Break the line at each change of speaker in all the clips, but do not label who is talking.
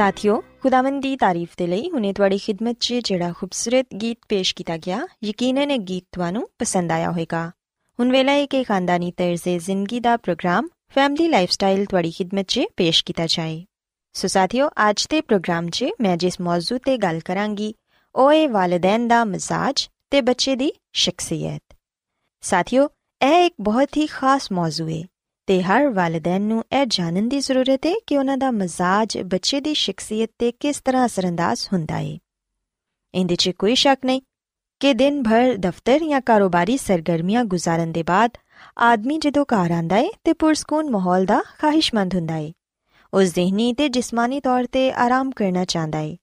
ਸਾਥਿਓ ਖੁਦਾਵੰਦ ਦੀ ਤਾਰੀਫ ਤੇ ਲਈ ਹੁਨੇ ਤੁਹਾਡੀ ਖidmat 'ਚ ਜਿਹੜਾ ਖੂਬਸੂਰਤ ਗੀਤ ਪੇਸ਼ ਕੀਤਾ ਗਿਆ ਯਕੀਨਨ ਇਹ ਗੀਤ ਤੁਹਾਨੂੰ ਪਸੰਦ ਆਇਆ ਹੋਵੇਗਾ ਹੁਣ ਵੇਲਾ ਹੈ ਕਿ ਖਾਨਦਾਨੀ ਤਰਜ਼ੇ ਜ਼ਿੰਦਗੀ ਦਾ ਪ੍ਰੋਗਰਾਮ ਫੈਮਿਲੀ ਲਾਈਫਸਟਾਈਲ ਤੁਹਾਡੀ ਖidmat 'ਚ ਪੇਸ਼ ਕੀਤਾ ਜਾਏ ਸੋ ਸਾਥਿਓ ਅੱਜ ਦੇ ਪ੍ਰੋਗਰਾਮ 'ਚ ਮੈਂ ਜਿਸ ਮੌਜੂ ਤੇ ਗੱਲ ਕਰਾਂਗੀ ਉਹ ਹੈ ਵਾਲਿਦੈਨ ਦਾ ਮਜ਼ਾਜ ਤੇ ਬੱਚੇ ਦੀ ਸ਼ਖਸੀਅਤ ਸਾਥਿਓ ਇਹ ਇੱਕ ਬਹੁਤ ਹੀ ਖਾਸ ਮੌਜੂ ਹੈ ਤੇ ਹਰ ਵਾਲਿਦੈਨ ਨੂੰ ਇਹ ਜਾਣਨ ਦੀ ਜ਼ਰੂਰਤ ਹੈ ਕਿ ਉਹਨਾਂ ਦਾ ਮਜ਼ਾਜ ਬੱਚੇ ਦੀ ਸ਼ਖਸੀਅਤ ਤੇ ਕਿਸ ਤਰ੍ਹਾਂ ਅਸਰੰਦਾਜ਼ ਹੁੰਦਾ ਹੈ। ਇਹਦੇ 'ਚ ਕੋਈ ਸ਼ੱਕ ਨਹੀਂ ਕਿ ਦਿਨ ਭਰ ਦਫ਼ਤਰ ਜਾਂ ਕਾਰੋਬਾਰੀ ਸਰਗਰਮੀਆਂ ਗੁਜ਼ਾਰਨ ਦੇ ਬਾਅਦ ਆਦਮੀ ਜਦੋਂ ਘਰ ਆਂਦਾ ਹੈ ਤੇ ਪੁਰਸਕੂਨ ਮਾਹੌਲ ਦਾ ਖਾਹਿਸ਼ਮੰਦ ਹੁੰਦਾ ਹੈ। ਉਹ ਜ਼ਿਹਨੀ ਤੇ ਜਿਸਮਾਨੀ ਤੌਰ ਤੇ ਆਰਾਮ ਕਰਨਾ ਚਾਹੁੰਦਾ ਹੈ।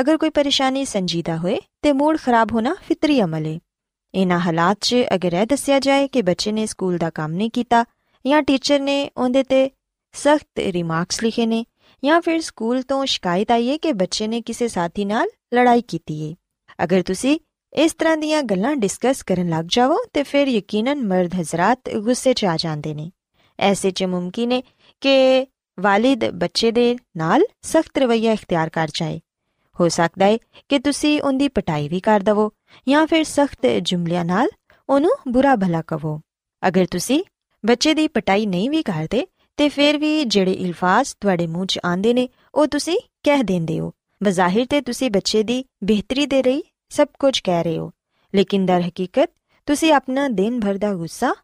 ਅਗਰ ਕੋਈ ਪਰੇਸ਼ਾਨੀ ਸੰਜੀਦਾ ਹੋਏ ਤੇ ਮੂਡ ਖਰਾਬ ਹੋਣਾ ਫਿਤਰੀ ਅਮਲ ਹੈ। ਇਹਨਾਂ ਹਾਲਾਤ 'ਚ ਅਗਰ ਇਹ ਦੱਸਿਆ ਜਾਏ ਕਿ ਬੱਚੇ ਨੇ ਸਕੂਲ ਦਾ ਕੰਮ ਨਹੀਂ ਕੀਤਾ ਜਾਂ ਟੀਚਰ ਨੇ ਉਹਦੇ ਤੇ ਸਖਤ ਰਿਮਾਰਕਸ ਲਿਖੇ ਨੇ ਜਾਂ ਫਿਰ ਸਕੂਲ ਤੋਂ ਸ਼ਿਕਾਇਤ ਆਈ ਹੈ ਕਿ ਬੱਚੇ ਨੇ ਕਿਸੇ ਸਾਥੀ ਨਾਲ ਲੜਾਈ ਕੀਤੀ ਹੈ। ਅਗਰ ਤੁਸੀਂ ਇਸ ਤਰ੍ਹਾਂ ਦੀਆਂ ਗੱਲਾਂ ਡਿਸਕਸ ਕਰਨ ਲੱਗ ਜਾਵੋ, ਤੇ ਫਿਰ ਯਕੀਨਨ ਮਰਦ ਹਜ਼ਰਤ ਗੁੱਸੇ 'ਚ ਆ ਜਾਂਦੇ ਨੇ। ਐਸੇ 'ਚ ਮੁਮਕਿਨ ਹੈ ਕਿ ਵਾਲਿਦ ਬੱਚੇ ਦੇ ਨਾਲ ਸਖਤ ਰਵਈਆ ਇਖਤਿਆਰ ਕਰ ਜਾਏ। ਹੋ ਸਕਦਾ ਹੈ ਕਿ ਤੁਸੀਂ ਉਹਦੀ ਪਟਾਈ ਵੀ ਕਰ ਦਵੋ ਜਾਂ ਫਿਰ ਸਖਤ ਜੁਮਲਿਆਂ ਨਾਲ ਉਹਨੂੰ ਬੁਰਾ ਭਲਾ ਕਹੋ ਅਗਰ ਤੁਸੀਂ ਬੱਚੇ ਦੀ ਪਟਾਈ ਨਹੀਂ ਵੀ ਕਰਦੇ ਤੇ ਫਿਰ ਵੀ ਜਿਹੜੇ ਇਲਫਾਜ਼ ਤੁਹਾਡੇ ਮੂੰਹ 'ਚ ਆਉਂਦੇ ਨੇ, ਉਹ ਤੁਸੀਂ ਕਹਿ ਦਿੰਦੇ ਹੋ। ਬਜ਼ਾਹਿਰ ਤੇ ਤੁਸੀਂ ਬੱਚੇ ਦੀ ਬਿਹਤਰੀ ਦੇ ਲਈ ਸਭ ਕੁਝ ਕਹਿ ਰਹੇ ਹੋ। ਲੇਕਿਨ ਦਰ ਹਕੀਕਤ, ਤੁਸੀਂ ਆਪਣਾ ਦਿਨ ਭਰ ਦਾ ਗੁੱਸਾ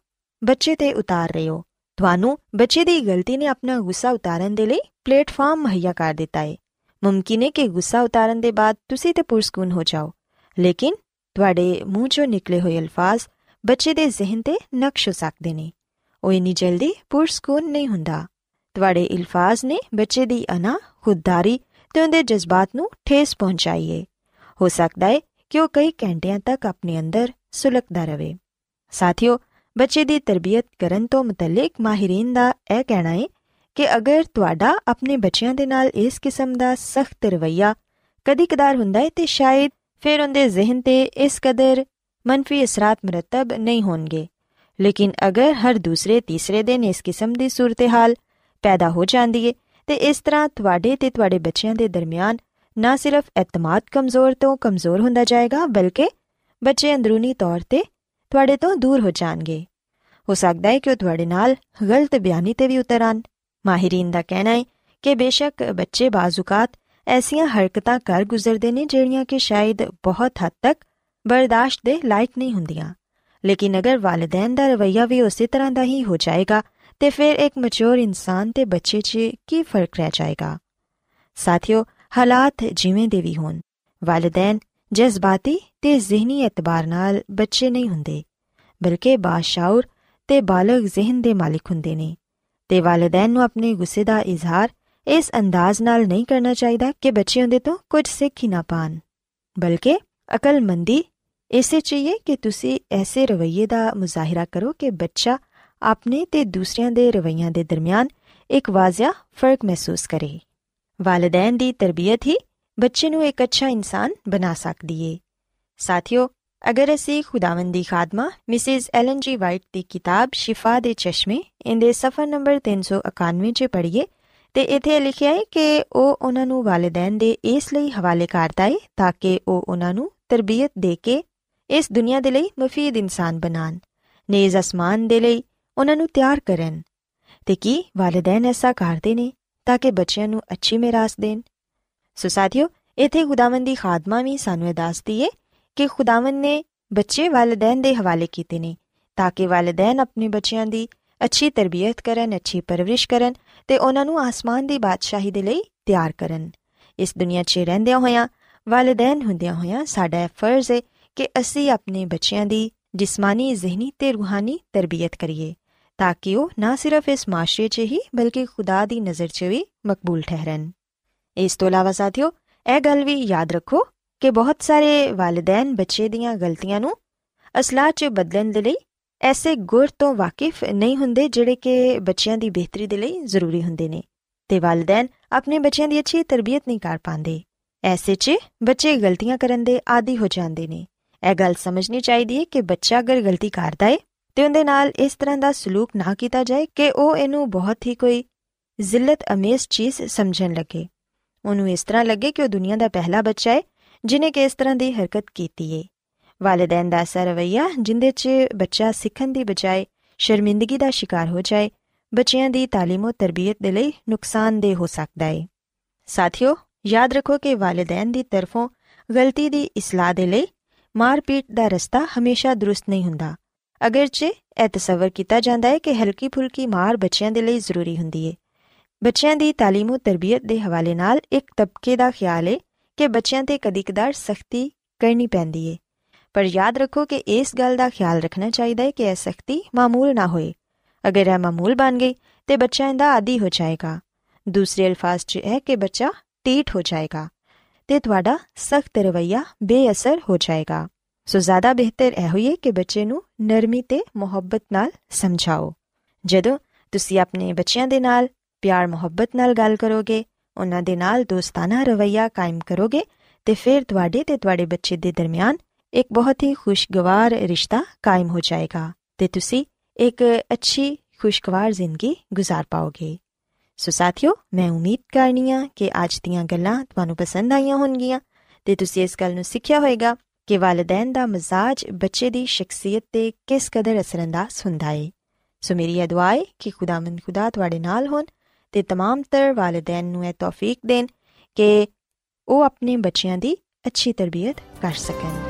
ਬੱਚੇ ਤੇ ਉਤਾਰ ਰਹੇ ਹੋ। ਤੁਹਾਨੂੰ ਬੱਚੇ ਦੀ ਗਲਤੀ ਨੇ ਆਪਣਾ ਗੁੱਸਾ ਉਤਾਰਨ ਦੇ ਲਈ ਪਲੇਟਫਾਰਮ ਮੁਹੱਈਆ ਕਰ ਦਿੱਤਾ ਹੈ ਮੁਮਕਿਨ ਹੈ ਕਿ ਗੁੱਸਾ ਉਤਾਰਨ ਦੇ ਬਾਅਦ ਤੁਸੀਂ ਤੇ ਪੁਰਸਕੂਨ ਹੋ ਜਾਓ। ਲੇਕਿਨ ਤੁਹਾਡੇ ਮੂੰਹ 'ਚੋਂ ਨਿਕਲੇ ਹੋਏ ਅਲਫਾਜ਼ ਬੱਚੇ ਦੇ ਜ਼ਿਹਨ ਤੇ ਨਕਸ਼ ਹੋ ਸਕਦੇ ਨੇ। ਉਹ ਇਨੀ ਜਲਦੀ ਪੁਰਸਕੂਨ ਨਹੀਂ ਹੁੰਦਾ। ਤੁਹਾਡੇ ਅਲਫਾਜ਼ ਨੇ ਬੱਚੇ ਦੀ ਅਨਾ ਖੁਦਦਾਰੀ ਤੇ ਉਹਦੇ ਜਜ਼ਬਾਤ ਨੂੰ ਠੇਸ ਪਹੁੰਚਾਈਏ। ਹੋ ਸਕਦਾ ਹੈ ਕਿ ਉਹ ਕਈ ਘੰਟਿਆਂ ਤੱਕ ਆਪਣੇ ਅੰਦਰ ਸੁਲਗਦਾ ਰਹੇ। ਸਾਥੀਓ, ਬੱਚੇ ਦੀ ਤਰਬੀਅਤ ਕਰਨ ਤੋਂ ਮੁਤਲਕ ਮਾਹਿਰੀਨ ਦਾ ਇਹ ਕਹਿਣਾ ਹੈ ਕਿ ਅਗਰ ਤੁਹਾਡਾ ਆਪਣੇ ਬੱਚਿਆਂ ਦੇ ਨਾਲ ਇਸ ਕਿਸਮ ਦਾ ਸਖਤ ਰਵਈਆ ਕਦੀ-ਕਦਾਰ ਹੁੰਦਾ ਹੈ ਤੇ ਸ਼ਾਇਦ ਫਿਰ ਉਹਦੇ ਜ਼ਿਹਨ ਤੇ ਇਸ ਕਦਰ ਮੰਨਫੀ ਅਸਰਾਤ ਮਰਤਬ ਨਹੀਂ ਹੋਣਗੇ। ਲੇਕਿਨ ਅਗਰ ਹਰ ਦੂਸਰੇ ਤੀਸਰੇ ਦਿਨ ਇਸ ਕਿਸਮ ਦੀ ਸੂਰਤ-ਹਾਲ ਪੈਦਾ ਹੋ ਜਾਂਦੀ ਹੈ ਤੇ ਇਸ ਤਰ੍ਹਾਂ ਤੁਹਾਡੇ ਤੇ ਤੁਹਾਡੇ ਬੱਚਿਆਂ ਦੇ ਦਰਮਿਆਨ ਨਾ ਸਿਰਫ ਇਤਮਾਦ ਕਮਜ਼ੋਰ ਤੋਂ ਕਮਜ਼ੋਰ ਹੁੰਦਾ ਜਾਏਗਾ, ਬਲਕਿ ਬੱਚੇ ਅੰਦਰੂਨੀ ਤੌਰ ਤੇ ਤੁਹਾਡੇ ਤੋਂ ਦੂਰ ਹੋ ਜਾਣਗੇ। ਹੋ ਸਕਦਾ ਹੈ ਕਿ ਉਹ ਤੁਹਾਡੇ ਨਾਲ ਗਲਤ ਬਿਆਨੀ ਤੇ ਵੀ ਉਤਰਨ ਮਾਹਿਰੀਨ ਦਾ ਕਹਿਣਾ ਹੈ ਕਿ ਬੇਸ਼ੱਕ ਬੱਚੇ ਬਾਜ਼ੂਕਾਤ ਐਸੀਆਂ ਹਰਕਤਾਂ ਕਰ ਗੁਜ਼ਰਦੇ ਨੇ, ਜਿਹੜੀਆਂ ਕਿ ਸ਼ਾਇਦ ਬਹੁਤ ਹੱਦ ਤੱਕ ਬਰਦਾਸ਼ਤ ਦੇ ਲਾਇਕ ਨਹੀਂ ਹੁੰਦੀਆਂ। ਲੇਕਿਨ ਅਗਰ ਵਾਲਿਦੈਨ ਦਾ ਰਵਈਆ ਵੀ ਉਸੇ ਤਰ੍ਹਾਂ ਦਾ ਹੀ ਹੋ ਜਾਏਗਾ, ਤੇ ਫਿਰ ਇੱਕ ਮੈਚੁਰ ਇਨਸਾਨ ਤੇ ਬੱਚੇ 'ਚ ਕੀ ਫ਼ਰਕ ਰਹਿ ਜਾਏਗਾ? ਸਾਥੀਓ, ਹਾਲਾਤ ਜਿਵੇਂ ਦੇ ਵੀ ਹੋਣ, ਵਾਲਿਦੈਨ ਜਜ਼ਬਾਤੀ ਤੇ ਜ਼ਿਹਨੀ ਇਤਬਾਰ ਨਾਲ ਬੱਚੇ ਨਹੀਂ ਹੁੰਦੇ, ਬਲਕਿ ਬਾਸ਼ਾਉਰ ਤੇ ਬਾਲਗ ਜ਼ਿਹਨ ਦੇ ਮਾਲਿਕ ਹੁੰਦੇ ਨੇ, ਤੇ ਵਾਲਿਦੈਨ ਨੂੰ ਆਪਣੇ ਗੁੱਸੇ ਦਾ ਇਜ਼ਹਾਰ ਇਸ ਅੰਦਾਜ਼ ਨਾਲ ਨਹੀਂ ਕਰਨਾ ਚਾਹੀਦਾ ਕਿ ਬੱਚੇ ਉਹਦੇ ਤੋਂ ਕੁਝ ਸਿੱਖ ਹੀ ਨਾ ਪਾਣ, ਬਲਕਿ ਅਕਲਮੰਦੀ ਇਸੇ ਚਾਹੀਏ ਕਿ ਤੁਸੀਂ ਐਸੇ ਰਵਈਏ ਦਾ ਮੁਜ਼ਾਹਿਰਾ ਕਰੋ ਕਿ ਬੱਚਾ ਆਪਣੇ ਤੇ ਦੂਸਰਿਆਂ ਦੇ ਰਵਈਆਂ ਦੇ ਦਰਮਿਆਨ ਇੱਕ ਵਾਜ਼ਿਆ ਫ਼ਰਕ ਮਹਿਸੂਸ ਕਰੇ। ਵਾਲਿਦੈਨ ਦੀ ਤਰਬੀਅਤ ਹੀ ਬੱਚੇ ਨੂੰ ਇੱਕ ਅੱਛਾ ਇਨਸਾਨ ਬਣਾ ਸਕਦੀ ਏ। ਸਾਥੀਓ, ਅਗਰ ਅਸੀਂ ਖੁਦਾਵੰਦ ਦੀ ਖਾਦਮਾ ਮਿਸਿਸ ਐਲਨ ਜੀ ਵਾਈਟ ਦੀ ਕਿਤਾਬ ਸ਼ਿਫਾ ਦੇ ਚਸ਼ਮੇ ਇਹਦੇ ਸਫਾ ਨੰਬਰ 391 'ਚ ਪੜ੍ਹੀਏ ਤੇ ਇਥੇ ਲਿਖਿਆ ਹੈ ਕਿ ਉਹ ਉਹਨਾਂ ਨੂੰ ਵਾਲਿਦੈਨ ਦੇ ਇਸ ਲਈ ਹਵਾਲੇ ਕਰਦਾ ਹੈ ਤਾਂ ਕਿ ਉਹ ਉਹਨਾਂ ਨੂੰ ਤਰਬੀਅਤ ਦੇ ਕੇ ਇਸ ਦੁਨੀਆ ਦੇ ਲਈ ਮਫੀਦ ਇਨਸਾਨ ਬਣਾਣ ਨੇਜ਼ ਅਸਮਾਨ ਦੇ ਲਈ ਉਹਨਾਂ ਨੂੰ ਤਿਆਰ ਕਰਨ। ਤੇ ਕੀ ਵਾਲਿਦੈਨ ਐਸਾ ਕਰਦੇ ਨੇ ਤਾਂ ਕਿ ਬੱਚਿਆਂ ਨੂੰ ਅੱਛੀ ਮਿਰਾਸ ਦੇਣ? ਸੋ ਸਾਥੀਓ, ਇਥੇ ਖੁਦਾਵੰਦ ਦੀ ਖਾਦਮਾ ਵੀ ਸਾਨੂੰ ਇਹ ਦੱਸਦੀ ਏ ਕਿ ਖੁਦਾਵੰਦ ਨੇ ਬੱਚੇ ਵਾਲਿਦੈਨ ਦੇ ਹਵਾਲੇ ਕੀਤੇ ਨੇ ਤਾਂ ਕਿ ਵਾਲਿਦੈਨ ਆਪਣੇ ਬੱਚਿਆਂ ਦੀ ਅੱਛੀ ਤਰਬੀਅਤ ਕਰਨ, ਅੱਛੀ ਪਰਵਰਿਸ਼ ਕਰਨ ਤੇ ਉਹਨਾਂ ਨੂੰ ਆਸਮਾਨ ਦੀ ਬਾਦਸ਼ਾਹੀ ਦੇ ਲਈ ਤਿਆਰ ਕਰਨ। ਇਸ ਦੁਨੀਆ 'ਚ ਰਹਿੰਦਿਆਂ ਹੋਇਆਂ, ਵਾਲਿਦੈਨ ਹੁੰਦਿਆਂ ਹੋਇਆਂ ਸਾਡਾ ਫਰਜ਼ ਹੈ ਕਿ ਅਸੀਂ ਆਪਣੇ ਬੱਚਿਆਂ ਦੀ ਜਿਸਮਾਨੀ, ਜ਼ਿਹਨੀ ਤੇ ਰੂਹਾਨੀ ਤਰਬੀਅਤ ਕਰੀਏ, ਤਾਂ ਕਿ ਉਹ ਨਾ ਸਿਰਫ ਇਸ ਮਾਸ਼ਰੇ 'ਚ ਹੀ, ਬਲਕਿ ਖੁਦਾ ਦੀ ਨਜ਼ਰ 'ਚ ਵੀ ਮਕਬੂਲ ਠਹਿਰਨ। ਇਸ ਤੋਂ ਇਲਾਵਾ ਸਾਥੀਓ, ਇਹ ਗੱਲ ਵੀ ਯਾਦ ਰੱਖੋ ਕਿ ਬਹੁਤ ਸਾਰੇ ਵਾਲਿਦੈਨ ਬੱਚੇ ਦੀਆਂ ਗਲਤੀਆਂ ਨੂੰ ਅਸਲਾਹ 'ਚ ਬਦਲਣ ਦੇ ਲਈ ਐਸੇ ਗੁਰ ਤੋਂ ਵਾਕਿਫ ਨਹੀਂ ਹੁੰਦੇ ਜਿਹੜੇ ਕਿ ਬੱਚਿਆਂ ਦੀ ਬਿਹਤਰੀ ਦੇ ਲਈ ਜ਼ਰੂਰੀ ਹੁੰਦੇ ਨੇ, ਤੇ ਵਾਲਿਦੈਨ ਆਪਣੇ ਬੱਚਿਆਂ ਦੀ ਅੱਛੀ ਤਰਬੀਅਤ ਨਹੀਂ ਕਰ ਪਾਉਂਦੇ। ਐਸੇ 'ਚ ਬੱਚੇ ਗਲਤੀਆਂ ਕਰਨ ਦੇ ਆਦੀ ਹੋ ਜਾਂਦੇ ਨੇ। ਇਹ ਗੱਲ ਸਮਝਣੀ ਚਾਹੀਦੀ ਹੈ ਕਿ ਬੱਚਾ ਅਗਰ ਗਲਤੀ ਕਰਦਾ ਹੈ ਤੇ ਉਹਦੇ ਨਾਲ ਇਸ ਤਰ੍ਹਾਂ ਦਾ ਸਲੂਕ ਨਾ ਕੀਤਾ ਜਾਏ ਕਿ ਉਹ ਇਹਨੂੰ ਬਹੁਤ ਹੀ ਕੋਈ ਜ਼ਿਲਤ ਅਮੇਜ਼ ਚੀਜ਼ ਸਮਝਣ ਲੱਗੇ ਉਹਨੂੰ ਇਸ ਤਰ੍ਹਾਂ ਲੱਗੇ ਕਿ ਉਹ ਦੁਨੀਆ ਦਾ ਪਹਿਲਾ ਬੱਚਾ ਹੈ ਜਿਨੇ ਕਿ ਇਸ ਤਰ੍ਹਾਂ ਦੀ ਹਰਕਤ ਕੀਤੀ ਹੈ ਵਾਲਿਦੈਨ ਦਾ ਐਸਾ ਰਵਈਆ ਜਿੰਦੇ 'ਚ ਬੱਚਾ ਸਿੱਖਣ ਦੀ ਬਜਾਏ ਸ਼ਰਮਿੰਦਗੀ ਦਾ ਸ਼ਿਕਾਰ ਹੋ ਜਾਏ ਬੱਚਿਆਂ ਦੀ تعلیم ਤੇ ਤਰਬੀਅਤ ਦੇ ਲਈ ਨੁਕਸਾਨਦੇਹ ਹੋ ਸਕਦਾ ਹੈ ਸਾਥੀਓ ਯਾਦ ਰੱਖੋ ਕਿ ਵਾਲਿਦੈਨ ਦੀ ਤਰਫੋਂ ਗਲਤੀ ਦੀ ਇਸਲਾਹ ਦੇ ਲਈ ਮਾਰਪੀਟ ਦਾ ਰਸਤਾ ਹਮੇਸ਼ਾ ਦਰੁਸਤ ਨਹੀਂ ਹੁੰਦਾ ਅਗਰਚੇ ਇਹ ਤਸਵਰ ਕੀਤਾ ਜਾਂਦਾ ਹੈ ਕਿ ਹਲਕੀ ਫੁਲਕੀ ਮਾਰ ਬੱਚਿਆਂ ਦੇ ਲਈ ਜ਼ਰੂਰੀ ਹੁੰਦੀ ਹੈ ਬੱਚਿਆਂ ਦੀ تعلیم ਤੇ ਤਰਬੀਅਤ ਦੇ ਹਵਾਲੇ ਨਾਲ ਇੱਕ ਤਬਕੇ ਦਾ ਖਿਆਲ ਹੈ ਕਿ ਬੱਚਿਆਂ ਤੇ ਕਦੀ-ਕਦਾਰ ਸਖਤੀ ਕਰਨੀ ਪੈਂਦੀ ਹੈ ਪਰ ਯਾਦ ਰੱਖੋ ਕਿ ਇਸ ਗੱਲ ਦਾ ਖਿਆਲ ਰੱਖਣਾ ਚਾਹੀਦਾ ਹੈ ਕਿ ਇਹ ਸਖਤੀ ਮਾਮੂਲ ਨਾ ਹੋਏ ਅਗਰ ਇਹ ਮਾਮੂਲ ਬਣ ਗਈ ਤੇ ਬੱਚਾ ਇਹਦਾ ਆਦੀ ਹੋ ਜਾਏਗਾ ਦੂਸਰੇ ਅਲਫਾਜ਼ 'ਚ ਹੈ ਕਿ ਬੱਚਾ ਟੀਟ ਹੋ ਜਾਏਗਾ ਤੇ ਤੁਹਾਡਾ ਸਖਤ ਰਵਈਆ ਬੇਅਸਰ ਹੋ ਜਾਏਗਾ ਸੋ ਜ਼ਿਆਦਾ ਬਿਹਤਰ ਇਹ ਹੋਈਏ ਕਿ ਬੱਚੇ ਨੂੰ ਨਰਮੀ ਤੇ ਮੁਹੱਬਤ ਨਾਲ ਸਮਝਾਓ ਜਦੋਂ ਤੁਸੀਂ ਆਪਣੇ ਬੱਚਿਆਂ ਦੇ ਨਾਲ ਪਿਆਰ ਮੁਹੱਬਤ ਨਾਲ ਗੱਲ ਕਰੋਗੇ ਉਹਨਾਂ ਦੇ ਨਾਲ ਦੋਸਤਾਨਾ ਰਵਈਆ ਕਾਇਮ ਕਰੋਗੇ ਤੇ ਫਿਰ ਤੁਹਾਡੇ ਤੇ ਤੁਹਾਡੇ ਬੱਚੇ ਦੇ ਦਰਮਿਆਨ ਇੱਕ ਬਹੁਤ ਹੀ ਖੁਸ਼ਗਵਾਰ ਰਿਸ਼ਤਾ ਕਾਇਮ ਹੋ ਜਾਏਗਾ ਤੇ ਤੁਸੀਂ ਇੱਕ ਅੱਛੀ ਖੁਸ਼ਗਵਾਰ ਜ਼ਿੰਦਗੀ گزار ਪਾਓਗੇ ਸੋ ਸਾਥਿਓ ਮੈਂ ਉਮੀਦ ਕਰਨੀਆ ਕਿ ਅੱਜ ਦੀਆਂ ਗੱਲਾਂ ਤੁਹਾਨੂੰ ਪਸੰਦ ਆਈਆਂ ਹੋਣਗੀਆਂ ਤੇ ਤੁਸੀਂ ਇਸ ਗੱਲ ਨੂੰ ਸਿੱਖਿਆ ਹੋਵੇਗਾ ਕਿ ਵਾਲਿਦੈਨ ਦਾ ਮਜ਼ਾਜ ਬੱਚੇ ਦੀ ਸ਼ਖਸੀਅਤ ਤੇ ਕਿਸ ਕਦਰ ਅਸਰੰਦਾਜ਼ ਹੁੰਦਾ ਹੈ ਸੋ ਮੇਰੀ ਇਹ ਦੁਆ ਹੈ ਕਿ ਖੁਦਾਵੰਦ ਖੁਦਾ ਤੁਹਾਡੇ ਨਾਲ ਹੋਣ ਤੇ तमाम ਤਰ ਵਾਲਿਦੈਨ ਨੂੰ ਇਹ ਤੌਫੀਕ ਦੇਣ ਕਿ ਉਹ ਆਪਣੇ ਬੱਚਿਆਂ ਦੀ ਅੱਛੀ ਤਰਬੀਅਤ ਕਰ ਸਕਣ